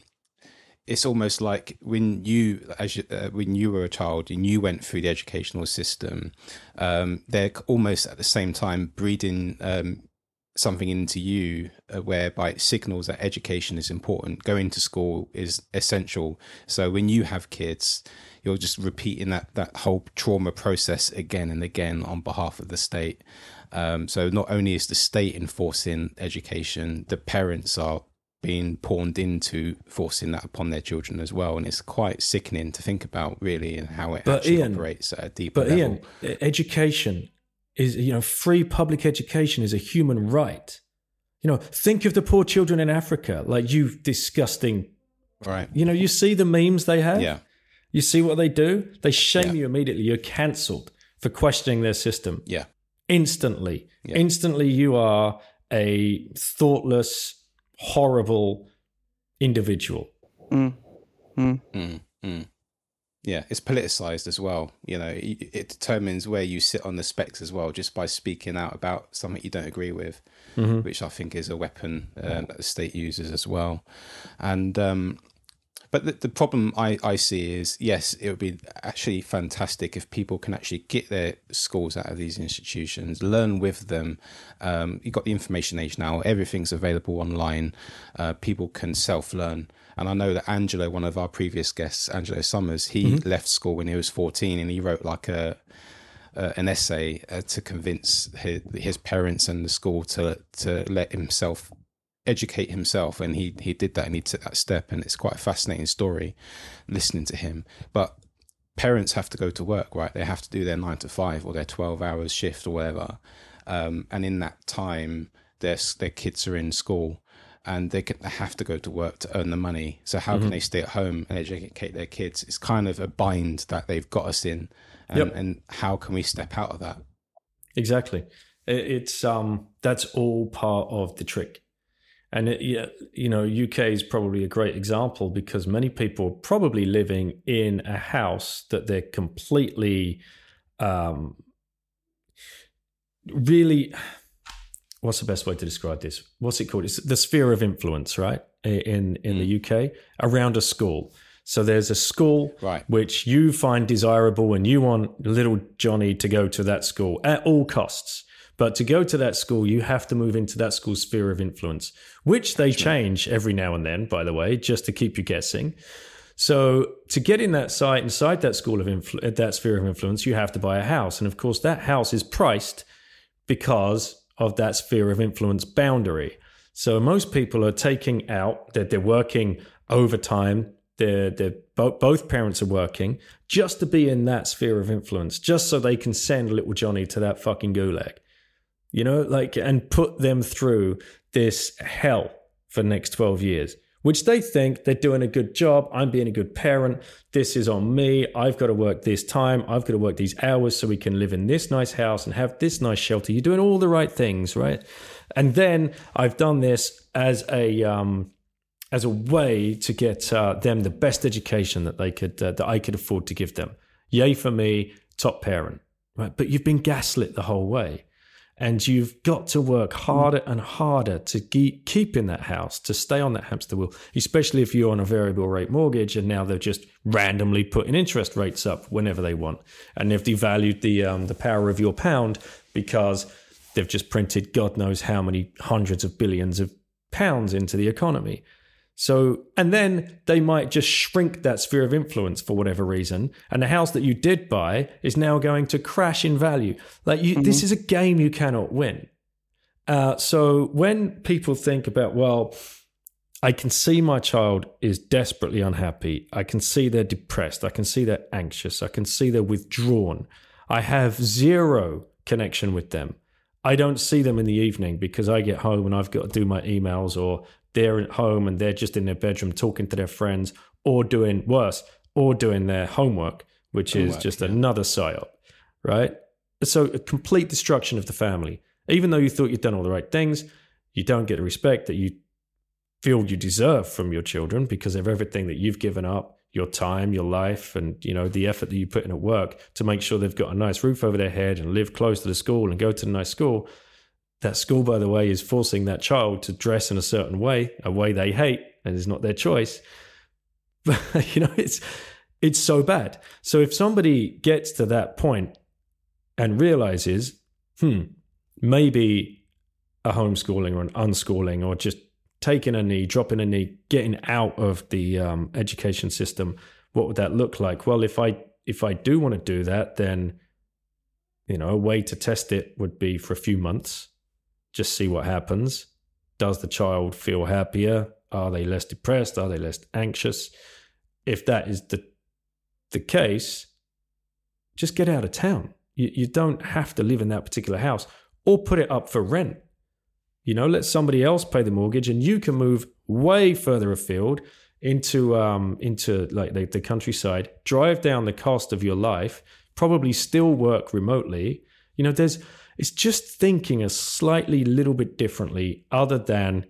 it's almost like when you as you, uh, when you were a child and you went through the educational system um, they're almost at the same time breeding um, something into you uh, whereby it signals that education is important. Going to school is essential. So when you have kids you're just repeating that that whole trauma process again and again on behalf of the state. Um, so not only is the state enforcing education the parents are being pawned into forcing that upon their children as well. And it's quite sickening to think about, really, and how it But actually Ian- operates at a deeper But level. Ian, education is you know free public education is a human right. You know, think of the poor children in Africa, like you disgusting. right? You know, you see the memes they have. Yeah, You see what they do. They shame Yeah. you immediately. You're cancelled for questioning their system. yeah, instantly. Yeah. Instantly, you are a thoughtless, horrible individual. Mm. Mm. Mm, mm. Yeah, it's politicized as well. You know, it determines where you sit on the specs as well, just by speaking out about something you don't agree with, mm-hmm. which I think is a weapon uh, that the state uses as well. And um, but the, the problem I, I see is yes, it would be actually fantastic if people can actually get their schools out of these institutions, learn with them. Um, you've got the information age now; everything's available online. Uh, people can self learn. And I know that Angelo, one of our previous guests, Angelo Summers, he mm-hmm. left school when he was 14 and he wrote like a, uh, an essay uh, to convince his, his, parents and the school to to let himself educate himself and he he did that and he took that step and it's quite a fascinating story listening to him but parents have to go to work right they have to do their 9 to 5 or their 12 hours shift or whatever um, and in that time their their kids are in school and they, can, they have to go to work to earn the money. So how mm-hmm. can they stay at home and educate their kids? It's kind of a bind that they've got us in, and, yep. and how can we step out of that? Exactly, it's um that's all part of the trick, and it, you know UK is probably a great example because many people are probably living in a house that they're completely um really what's the best way to describe this? What's it called? It's the sphere of influence, right? In in mm. the UK around a school. So there's a school right. which you find desirable and you want little Johnny to go to that school at all costs. But to go to that school, you have to move into that school's sphere of influence, which they change every now and then, by the way, just to keep you guessing. So to get in that site inside that school of influ- uh, that sphere of influence, you have to buy a house, and of course that house is priced because of that sphere of influence boundary. So most people are taking out that they're working overtime. They're, they're both, both parents are working just to be in that sphere of influence, just so they can send little Johnny to that fucking gulag, you know, like and put them through this hell for next twelve years which they think they're doing a good job. I'm being a good parent. This is on me. I've got to work this time. I've got to work these hours so we can live in this nice house and have this nice shelter. You're doing all the right things, right? And then I've done this as a um, as a way to get uh, them the best education that they could uh, that I could afford to give them. Yay for me, top parent, right? But you've been gaslit the whole way and you've got to work harder and harder to keep in that house to stay on that hamster wheel especially if you're on a variable rate mortgage and now they're just randomly putting interest rates up whenever they want. And they've devalued the um, the power of your pound because they've just printed god knows how many hundreds of billions of pounds into the economy so, and then they might just shrink that sphere of influence for whatever reason, and the house that you did buy is now going to crash in value. Like, you, mm-hmm. this is a game you cannot win. Uh, so, when people think about, well, I can see my child is desperately unhappy. I can see they're depressed. I can see they're anxious. I can see they're withdrawn. I have zero connection with them. I don't see them in the evening because I get home and I've got to do my emails or they're at home and they're just in their bedroom talking to their friends or doing worse or doing their homework, which homework, is just yeah. another psyop, right? So a complete destruction of the family. Even though you thought you'd done all the right things, you don't get the respect that you feel you deserve from your children because of everything that you've given up your time your life and you know the effort that you put in at work to make sure they've got a nice roof over their head and live close to the school and go to a nice school that school, by the way, is forcing that child to dress in a certain way, a way they hate, and is not their choice. But you know, it's it's so bad. So if somebody gets to that point and realizes, hmm, maybe a homeschooling or an unschooling or just taking a knee, dropping a knee, getting out of the um, education system, what would that look like? Well, if I if I do want to do that, then you know, a way to test it would be for a few months just see what happens. Does the child feel happier? Are they less depressed? Are they less anxious? If that is the the case, just get out of town. You, you don't have to live in that particular house or put it up for rent. You know, let somebody else pay the mortgage, and you can move way further afield into um into like the, the countryside. Drive down the cost of your life. Probably still work remotely. You know, there's It's just thinking a slightly little bit differently, other than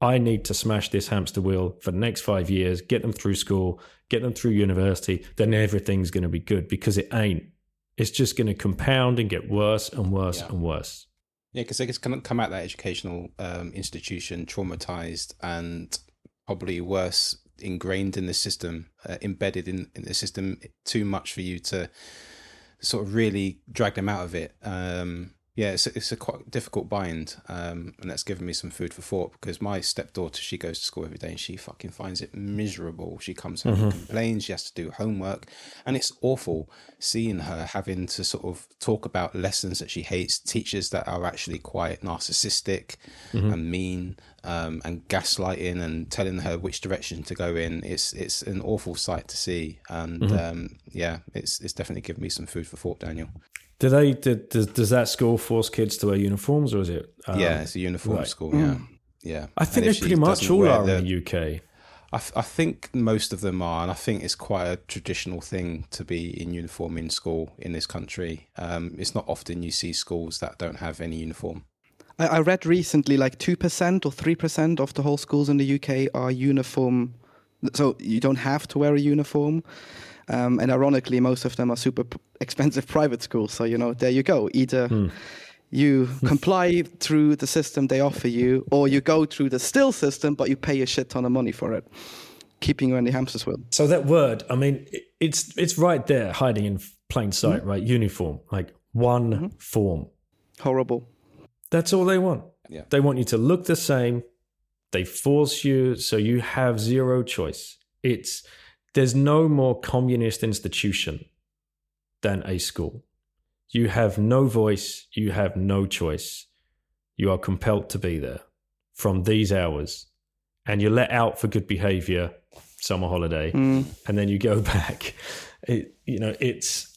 I need to smash this hamster wheel for the next five years, get them through school, get them through university, then everything's going to be good because it ain't. It's just going to compound and get worse and worse yeah. and worse. Yeah, because they just come out that educational um, institution traumatized and probably worse, ingrained in the system, uh, embedded in, in the system too much for you to sort of really drag them out of it. Um, yeah, it's a, it's a quite difficult bind, um, and that's given me some food for thought because my stepdaughter she goes to school every day and she fucking finds it miserable. She comes home mm-hmm. and complains. She has to do homework, and it's awful seeing her having to sort of talk about lessons that she hates, teachers that are actually quite narcissistic mm-hmm. and mean, um, and gaslighting and telling her which direction to go in. It's it's an awful sight to see, and mm-hmm. um, yeah, it's it's definitely given me some food for thought, Daniel. Do they? Did, does, does that school force kids to wear uniforms, or is it? Um, yeah, it's a uniform right. school. Yeah, mm. yeah. I think they pretty much all are the, in the UK. I, I think most of them are, and I think it's quite a traditional thing to be in uniform in school in this country. Um, it's not often you see schools that don't have any uniform. I, I read recently, like two percent or three percent of the whole schools in the UK are uniform, so you don't have to wear a uniform. Um, and ironically, most of them are super p- expensive private schools. So, you know, there you go. Either mm. you comply through the system they offer you, or you go through the still system, but you pay a shit ton of money for it, keeping you in the hamster's wheel. So, that word, I mean, it's, it's right there, hiding in plain sight, mm-hmm. right? Uniform, like one mm-hmm. form. Horrible. That's all they want. Yeah. They want you to look the same. They force you, so you have zero choice. It's there's no more communist institution than a school. You have no voice, you have no choice. You are compelled to be there from these hours, and you're let out for good behavior, summer holiday, mm. and then you go back. It, you know, it's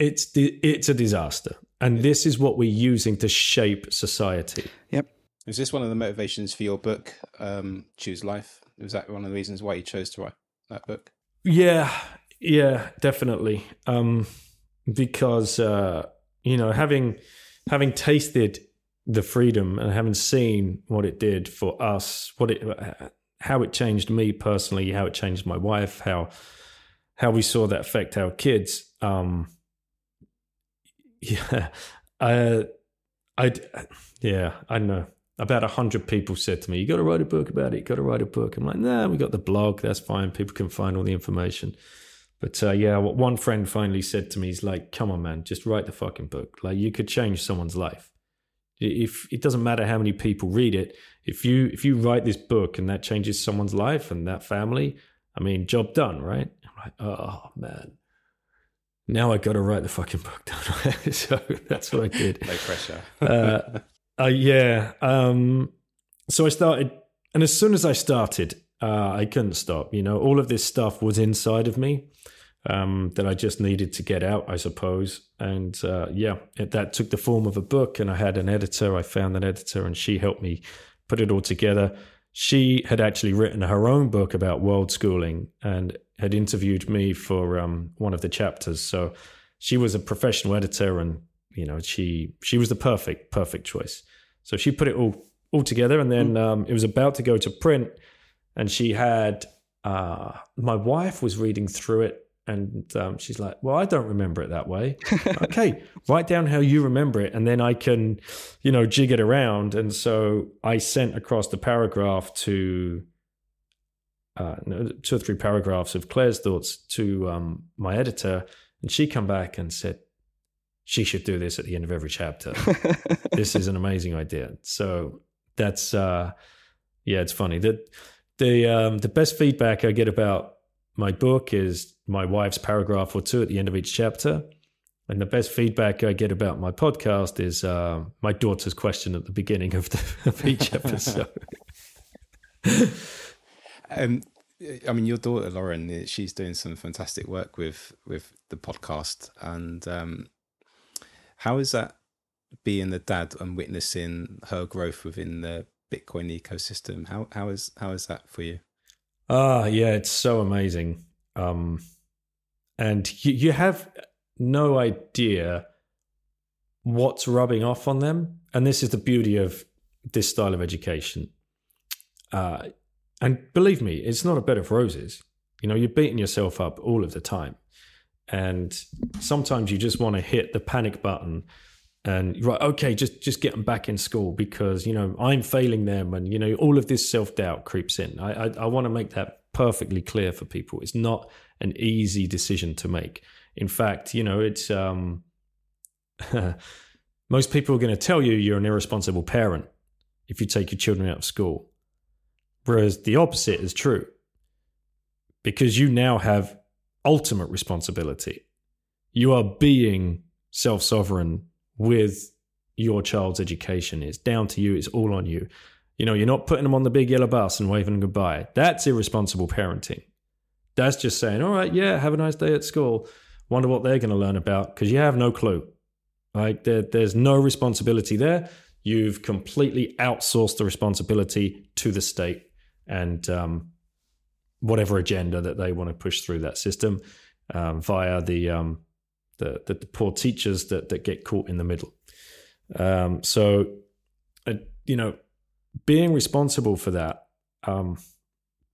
it's it's a disaster, and this is what we're using to shape society. Yep. Is this one of the motivations for your book, um, Choose Life? Was that one of the reasons why you chose to write that book? Yeah, yeah, definitely. Um, because uh, you know, having having tasted the freedom and having seen what it did for us, what it how it changed me personally, how it changed my wife, how how we saw that affect our kids. Um, yeah, I, I, yeah, I know about a hundred people said to me, "You got to write a book about it. You got to write a book." I'm like, "Nah, we got the blog. That's fine. People can find all the information." But uh, yeah, one friend finally said to me He's like, "Come on, man, just write the fucking book. Like, you could change someone's life. If it doesn't matter how many people read it, if you if you write this book and that changes someone's life and that family, I mean, job done, right?" I'm like, "Oh man." Now I got to write the fucking book down. so that's what I did. No pressure. uh, uh, yeah. Um, so I started, and as soon as I started, uh, I couldn't stop. You know, all of this stuff was inside of me um, that I just needed to get out, I suppose. And uh, yeah, it, that took the form of a book. And I had an editor. I found an editor, and she helped me put it all together. She had actually written her own book about world schooling and had interviewed me for um, one of the chapters. So she was a professional editor and you know she she was the perfect perfect choice. So she put it all all together and then mm. um, it was about to go to print and she had uh, my wife was reading through it and um, she's like well i don't remember it that way. Okay write down how you remember it and then i can you know jig it around. And so i sent across the paragraph to uh, two or three paragraphs of claire's thoughts to um, my editor and she come back and said she should do this at the end of every chapter. this is an amazing idea. So that's uh yeah, it's funny. The the um the best feedback I get about my book is my wife's paragraph or two at the end of each chapter. And the best feedback I get about my podcast is uh, my daughter's question at the beginning of, the, of each episode. um, I mean, your daughter Lauren, she's doing some fantastic work with with the podcast, and um, how is that being the dad and witnessing her growth within the Bitcoin ecosystem? How how is how is that for you? Ah, uh, yeah, it's so amazing. Um, and you, you have no idea what's rubbing off on them. And this is the beauty of this style of education. Uh, and believe me, it's not a bed of roses. You know, you're beating yourself up all of the time. And sometimes you just want to hit the panic button and right okay just just get them back in school because you know i'm failing them and you know all of this self-doubt creeps in. I i, I want to make that perfectly clear for people. It's not an easy decision to make. In fact you know it's um most people are going to tell you you're an irresponsible parent if you take your children out of school. Whereas the opposite is true because you now have ultimate responsibility you are being self-sovereign with your child's education. It's down to you, it's all on you. You know, you're not putting them on the big yellow bus and waving goodbye. That's irresponsible parenting. That's just saying, all right, yeah, have a nice day at school. Wonder what they're going to learn about because you have no clue. Like there, there's no responsibility there. You've completely outsourced the responsibility to the state and um, whatever agenda that they want to push through that system um, via the um, the, the, the poor teachers that that get caught in the middle. Um, so, uh, you know, being responsible for that um,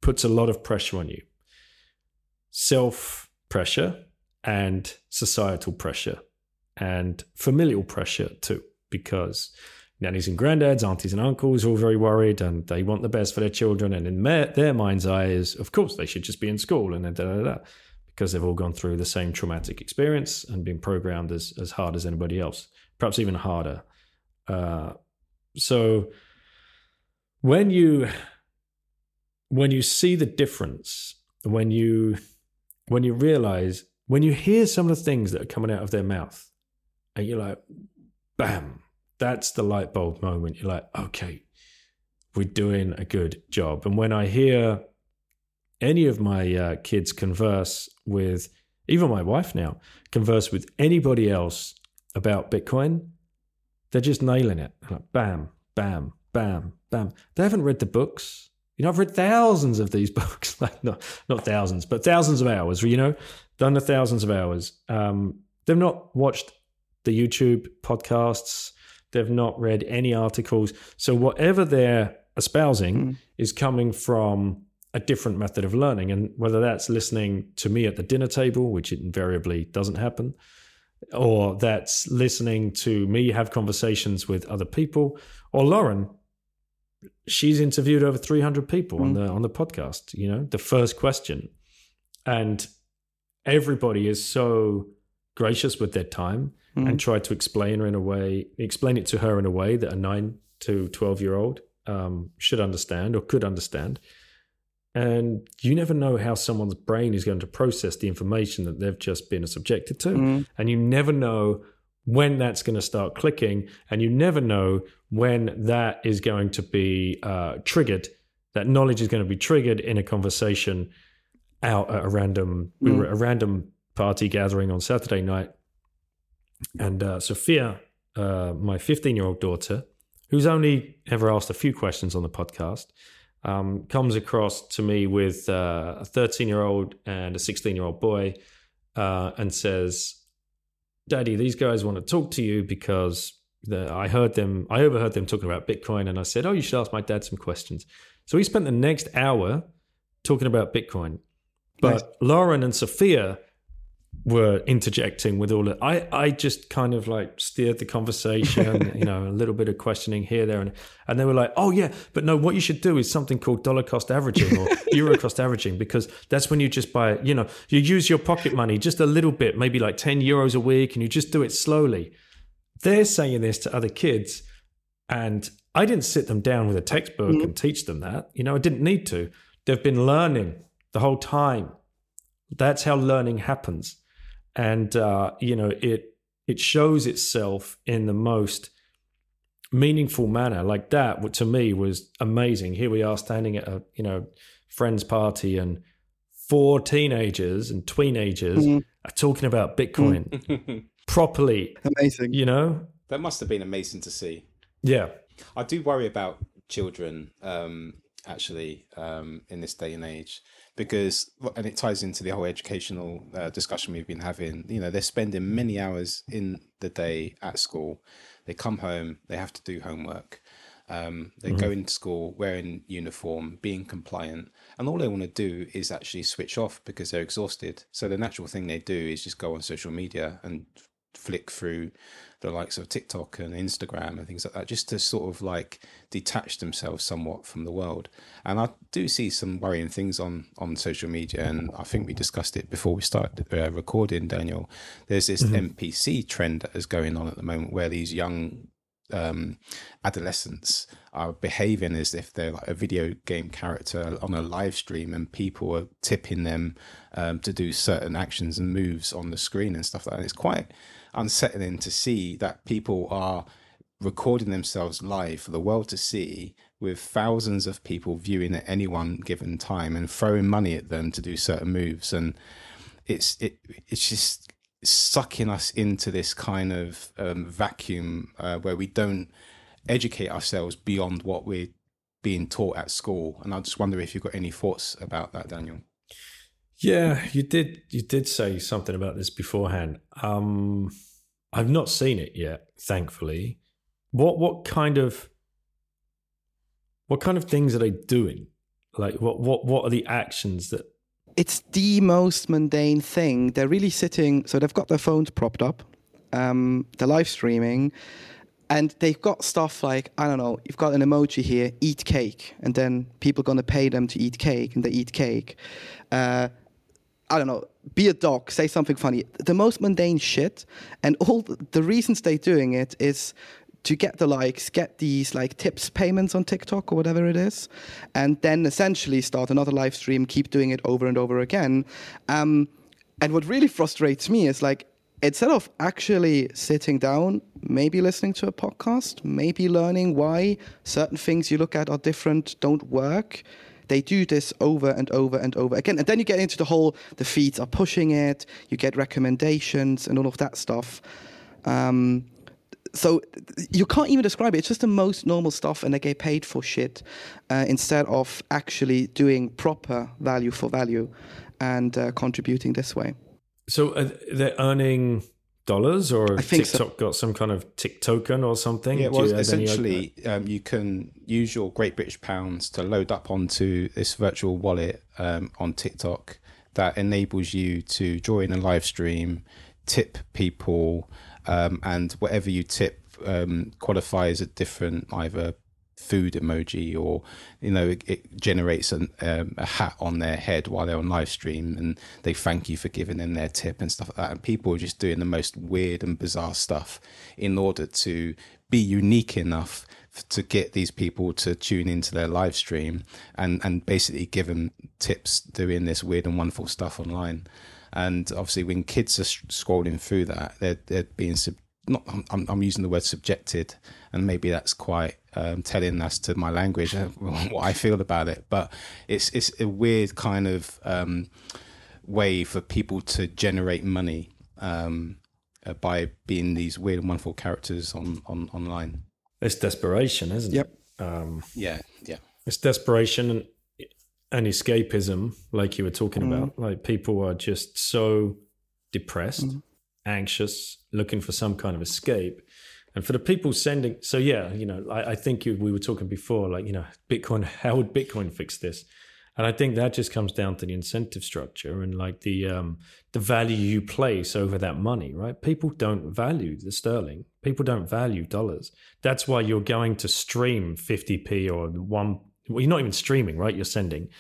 puts a lot of pressure on you. Self pressure and societal pressure and familial pressure too, because nannies and granddads, aunties and uncles all very worried and they want the best for their children. And in their, their mind's eyes, of course, they should just be in school and da da da because they've all gone through the same traumatic experience and been programmed as as hard as anybody else, perhaps even harder. Uh, so when you when you see the difference, when you when you realize when you hear some of the things that are coming out of their mouth, and you're like, bam, that's the light bulb moment. You're like, okay, we're doing a good job. And when I hear any of my uh, kids converse with, even my wife now, converse with anybody else about Bitcoin, they're just nailing it. Like bam, bam, bam, bam. They haven't read the books. You know, I've read thousands of these books, like not not thousands, but thousands of hours. You know, done the thousands of hours. Um, they've not watched the YouTube podcasts. They've not read any articles. So whatever they're espousing mm. is coming from a different method of learning. And whether that's listening to me at the dinner table, which invariably doesn't happen, or that's listening to me have conversations with other people, or Lauren, she's interviewed over 300 people mm. on the on the podcast, you know, the first question. And everybody is so gracious with their time mm. and try to explain her in a way, explain it to her in a way that a 9 to 12 year old um, should understand or could understand and you never know how someone's brain is going to process the information that they've just been subjected to mm. and you never know when that's going to start clicking and you never know when that is going to be uh, triggered that knowledge is going to be triggered in a conversation out at a random mm. we were at a random party gathering on saturday night and uh, sophia uh, my 15 year old daughter who's only ever asked a few questions on the podcast um, comes across to me with uh, a 13 year old and a 16 year old boy uh, and says, Daddy, these guys want to talk to you because the, I heard them, I overheard them talking about Bitcoin. And I said, Oh, you should ask my dad some questions. So we spent the next hour talking about Bitcoin. But nice. Lauren and Sophia were interjecting with all of I, I just kind of like steered the conversation, you know, a little bit of questioning here, there, and and they were like, Oh yeah, but no, what you should do is something called dollar cost averaging or euro cost averaging, because that's when you just buy, you know, you use your pocket money just a little bit, maybe like 10 euros a week, and you just do it slowly. They're saying this to other kids, and I didn't sit them down with a textbook mm-hmm. and teach them that. You know, I didn't need to. They've been learning the whole time. That's how learning happens and uh, you know it it shows itself in the most meaningful manner. Like that to me was amazing. Here we are standing at a you know friends party and four teenagers and teenagers mm-hmm. are talking about bitcoin mm-hmm. properly amazing. you know? That must have been amazing to see. Yeah. I do worry about children um actually um in this day and age because and it ties into the whole educational uh, discussion we've been having. You know they're spending many hours in the day at school. They come home they have to do homework. Um, they mm-hmm. go into school wearing uniform being compliant. And all they want to do is actually switch off because they're exhausted. So the natural thing they do is just go on social media and flick through the likes of TikTok and Instagram and things like that, just to sort of like detach themselves somewhat from the world. And I do see some worrying things on on social media, and I think we discussed it before we started uh, recording. Daniel, there's this mm-hmm. NPC trend that is going on at the moment where these young um, adolescents are behaving as if they're like a video game character on a live stream, and people are tipping them um, to do certain actions and moves on the screen and stuff like that. It's quite unsettling to see that people are recording themselves live for the world to see with thousands of people viewing at any one given time and throwing money at them to do certain moves. And it's it it's just sucking us into this kind of um, vacuum uh, where we don't educate ourselves beyond what we're being taught at school. And i just wonder if you've got any thoughts about that daniel yeah, you did. You did say something about this beforehand. Um, I've not seen it yet, thankfully. What what kind of what kind of things are they doing? Like what what what are the actions that? It's the most mundane thing. They're really sitting. So they've got their phones propped up. Um, they're live streaming and they've got stuff like i don't know you've got an emoji here eat cake and then people are going to pay them to eat cake and they eat cake uh, I don't know, be a dog, say something funny. The most mundane shit. And all the reasons they're doing it is to get the likes, get these like tips payments on TikTok or whatever it is, and then essentially start another live stream, keep doing it over and over again. Um, and what really frustrates me is like, instead of actually sitting down, maybe listening to a podcast, maybe learning why certain things you look at are different, don't work, they do this over and over and over again. And then you get into the whole the feeds are pushing it, you get recommendations and all of that stuff. Um, so you can't even describe it. It's just the most normal stuff, and they get paid for shit uh, instead of actually doing proper value for value and uh, contributing this way. So uh, they're earning dollars, or TikTok so. got some kind of tick token or something? Yeah, well, essentially, um, you can use your Great British pounds to load up onto this virtual wallet um, on TikTok that enables you to join a live stream, tip people, um, and whatever you tip um, qualifies at different either food emoji or you know it, it generates an, um, a hat on their head while they're on live stream and they thank you for giving them their tip and stuff like that. And people are just doing the most weird and bizarre stuff in order to be unique enough to get these people to tune into their live stream and and basically give them tips doing this weird and wonderful stuff online. And obviously when kids are scrolling through that they're they're being sub- not I'm, I'm using the word subjected and maybe that's quite um, telling as to my language uh, what I feel about it. But it's it's a weird kind of um, way for people to generate money um, uh, by being these weird and wonderful characters on, on online. It's desperation, isn't yep. it? Um, yeah, yeah. It's desperation and and escapism, like you were talking mm. about. Like people are just so depressed, mm. anxious, looking for some kind of escape and for the people sending, so yeah, you know, I, I think you, we were talking before, like, you know, Bitcoin, how would Bitcoin fix this? And I think that just comes down to the incentive structure and like the um, the value you place over that money, right? People don't value the sterling. People don't value dollars. That's why you're going to stream 50p or one. Well, you're not even streaming, right? You're sending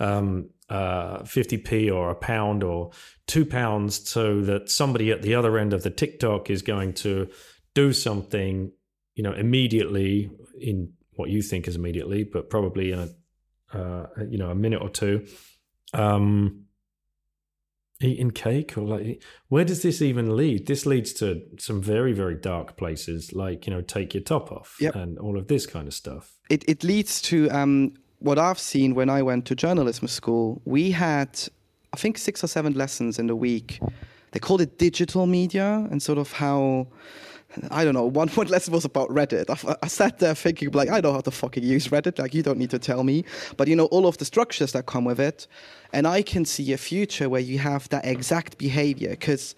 um, uh, 50p or a pound or two pounds so that somebody at the other end of the TikTok is going to do something, you know, immediately in what you think is immediately, but probably in a, uh, you know, a minute or two. Um, eating cake or like where does this even lead this leads to some very very dark places like you know take your top off yep. and all of this kind of stuff it, it leads to um, what i've seen when i went to journalism school we had i think six or seven lessons in the week they called it digital media and sort of how I don't know. One point lesson was about Reddit. I, I, sat there thinking, like, I know how to fucking use Reddit. Like, you don't need to tell me. But you know, all of the structures that come with it, and I can see a future where you have that exact behavior because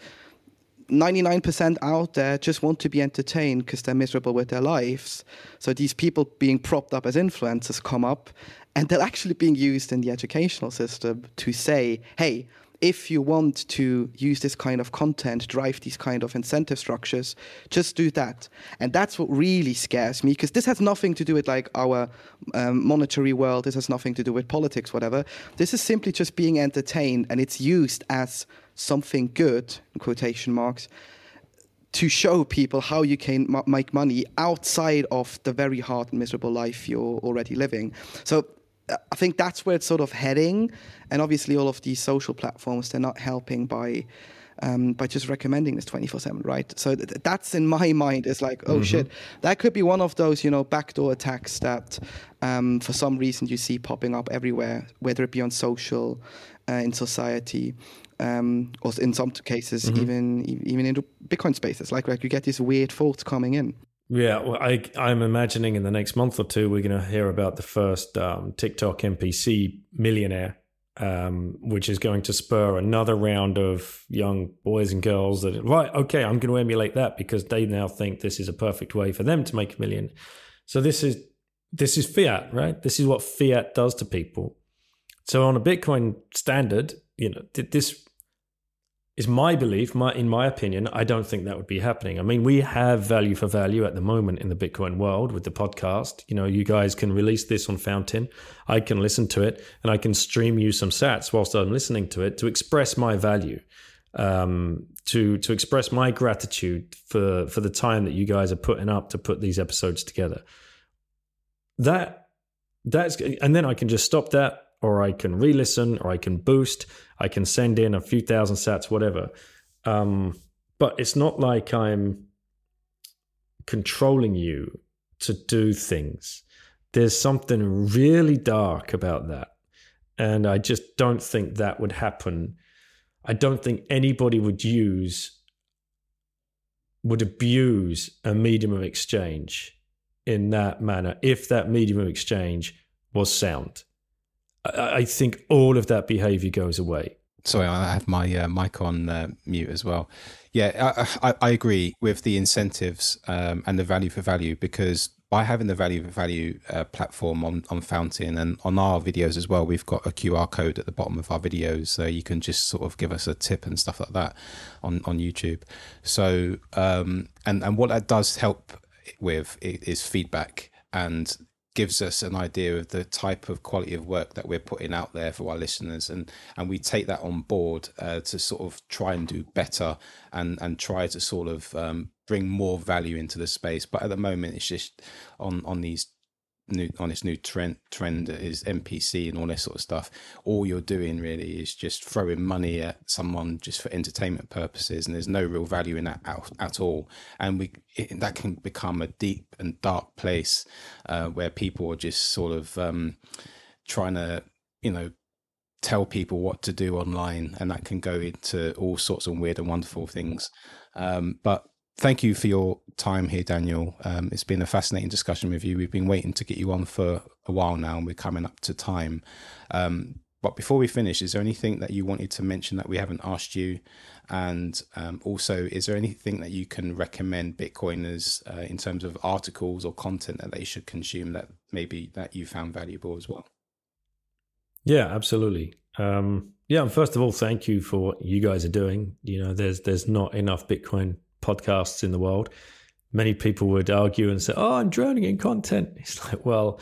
99% out there just want to be entertained because they're miserable with their lives. So these people being propped up as influencers come up, and they're actually being used in the educational system to say, hey if you want to use this kind of content, drive these kind of incentive structures, just do that. And that's what really scares me because this has nothing to do with like our um, monetary world. This has nothing to do with politics, whatever. This is simply just being entertained and it's used as something good, in quotation marks, to show people how you can m- make money outside of the very hard and miserable life you're already living. So I think that's where it's sort of heading, and obviously all of these social platforms they're not helping by um, by just recommending this 24/7, right? So th- that's in my mind is like, oh mm-hmm. shit, that could be one of those you know backdoor attacks that um, for some reason you see popping up everywhere, whether it be on social, uh, in society. Um, or in some cases, mm-hmm. even even into Bitcoin spaces, like like you get these weird thoughts coming in. Yeah, well, I, I'm imagining in the next month or two, we're going to hear about the first um, TikTok NPC millionaire, um, which is going to spur another round of young boys and girls that, right, okay, I'm going to emulate that because they now think this is a perfect way for them to make a million. So this is this is fiat, right? This is what fiat does to people. So on a Bitcoin standard, you know, this is my belief, my in my opinion, I don't think that would be happening. I mean, we have value for value at the moment in the Bitcoin world with the podcast. You know, you guys can release this on Fountain. I can listen to it and I can stream you some sats whilst I'm listening to it to express my value. Um, to to express my gratitude for for the time that you guys are putting up to put these episodes together. That that's and then I can just stop that or I can re-listen, or I can boost, I can send in a few thousand sats, whatever. Um, but it's not like I'm controlling you to do things. There's something really dark about that. And I just don't think that would happen. I don't think anybody would use, would abuse a medium of exchange in that manner if that medium of exchange was sound. I, think all of that behavior goes away. Sorry, I have my uh, mic on uh, mute as well. Yeah, I, I, I agree with the incentives um, and the value for value because by having the value for value uh, platform on, on Fountain and on our videos as well, we've got a QR code at the bottom of our videos, so you can just sort of give us a tip and stuff like that on on YouTube. So um, and and what that does help with is feedback and gives us an idea of the type of quality of work that we're putting out there for our listeners. And and we take that on board uh, to sort of try and do better and and try to sort of um, bring more value into the space. But at the moment it's just on on these new on this new trend trend is NPC and all this sort of stuff. All you're doing really is just throwing money at someone just for entertainment purposes, and there's no real value in that at, at all. And we it, that can become a deep and dark place uh, where people are just sort of um, trying to you know tell people what to do online, and that can go into all sorts of weird and wonderful things. Um, but thank you for your time here, Daniel. Um, it's been a fascinating discussion with you. We've been waiting to get you on for a while now, and we're coming up to time. Um, but before we finish, is there anything that you wanted to mention that we haven't asked you? And um, also, is there anything that you can recommend Bitcoiners uh, in terms of articles or content that they should consume that maybe that you found valuable as well? Yeah, absolutely. Um, yeah, first of all, thank you for what you guys are doing. You know, there's there's not enough Bitcoin podcasts in the world, many people would argue and say, "Oh, I'm drowning in content." It's like, well,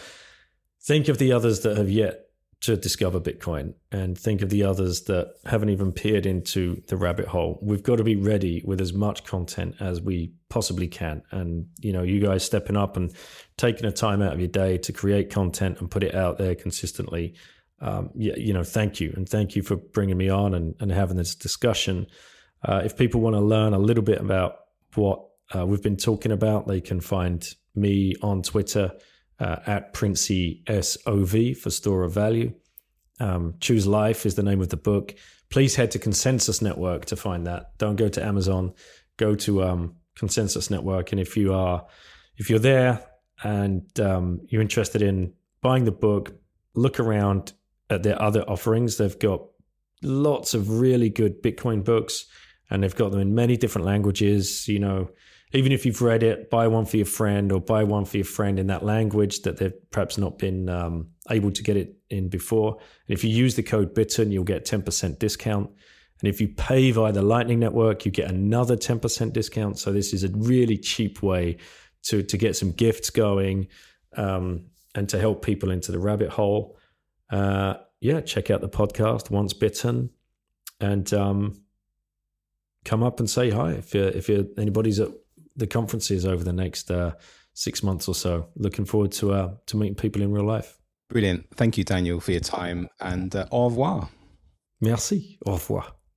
think of the others that have yet to discover Bitcoin, and think of the others that haven't even peered into the rabbit hole. We've got to be ready with as much content as we possibly can, and you know, you guys stepping up and taking a time out of your day to create content and put it out there consistently. Um, yeah, you know, thank you, and thank you for bringing me on and, and having this discussion. Uh, if people want to learn a little bit about what uh, we've been talking about, they can find me on Twitter uh, at Princey SOV for Store of Value. Um, Choose Life is the name of the book. Please head to Konsensus Network to find that. Don't go to Amazon. Go to um, Konsensus Network. And if you are, if you're there and um, you're interested in buying the book, look around at their other offerings. They've got lots of really good Bitcoin books, and they've got them in many different languages. You know, even if you've read it, buy one for your friend or buy one for your friend in that language that they've perhaps not been um, able to get it in before. And if you use the code BITTEN, you'll get 10% discount. And if you pay via the Lightning Network, you get another 10% discount. So this is a really cheap way to, to get some gifts going um, and to help people into the rabbit hole. Uh, yeah, check out the podcast, Once Bitten, and um, come up and say hi if you're, if you're anybody's at the conferences over the next uh, six months or so. Looking forward to uh, to meeting people in real life. Brilliant. Thank you, Daniel, for your time, and uh, au revoir. Merci. Au revoir.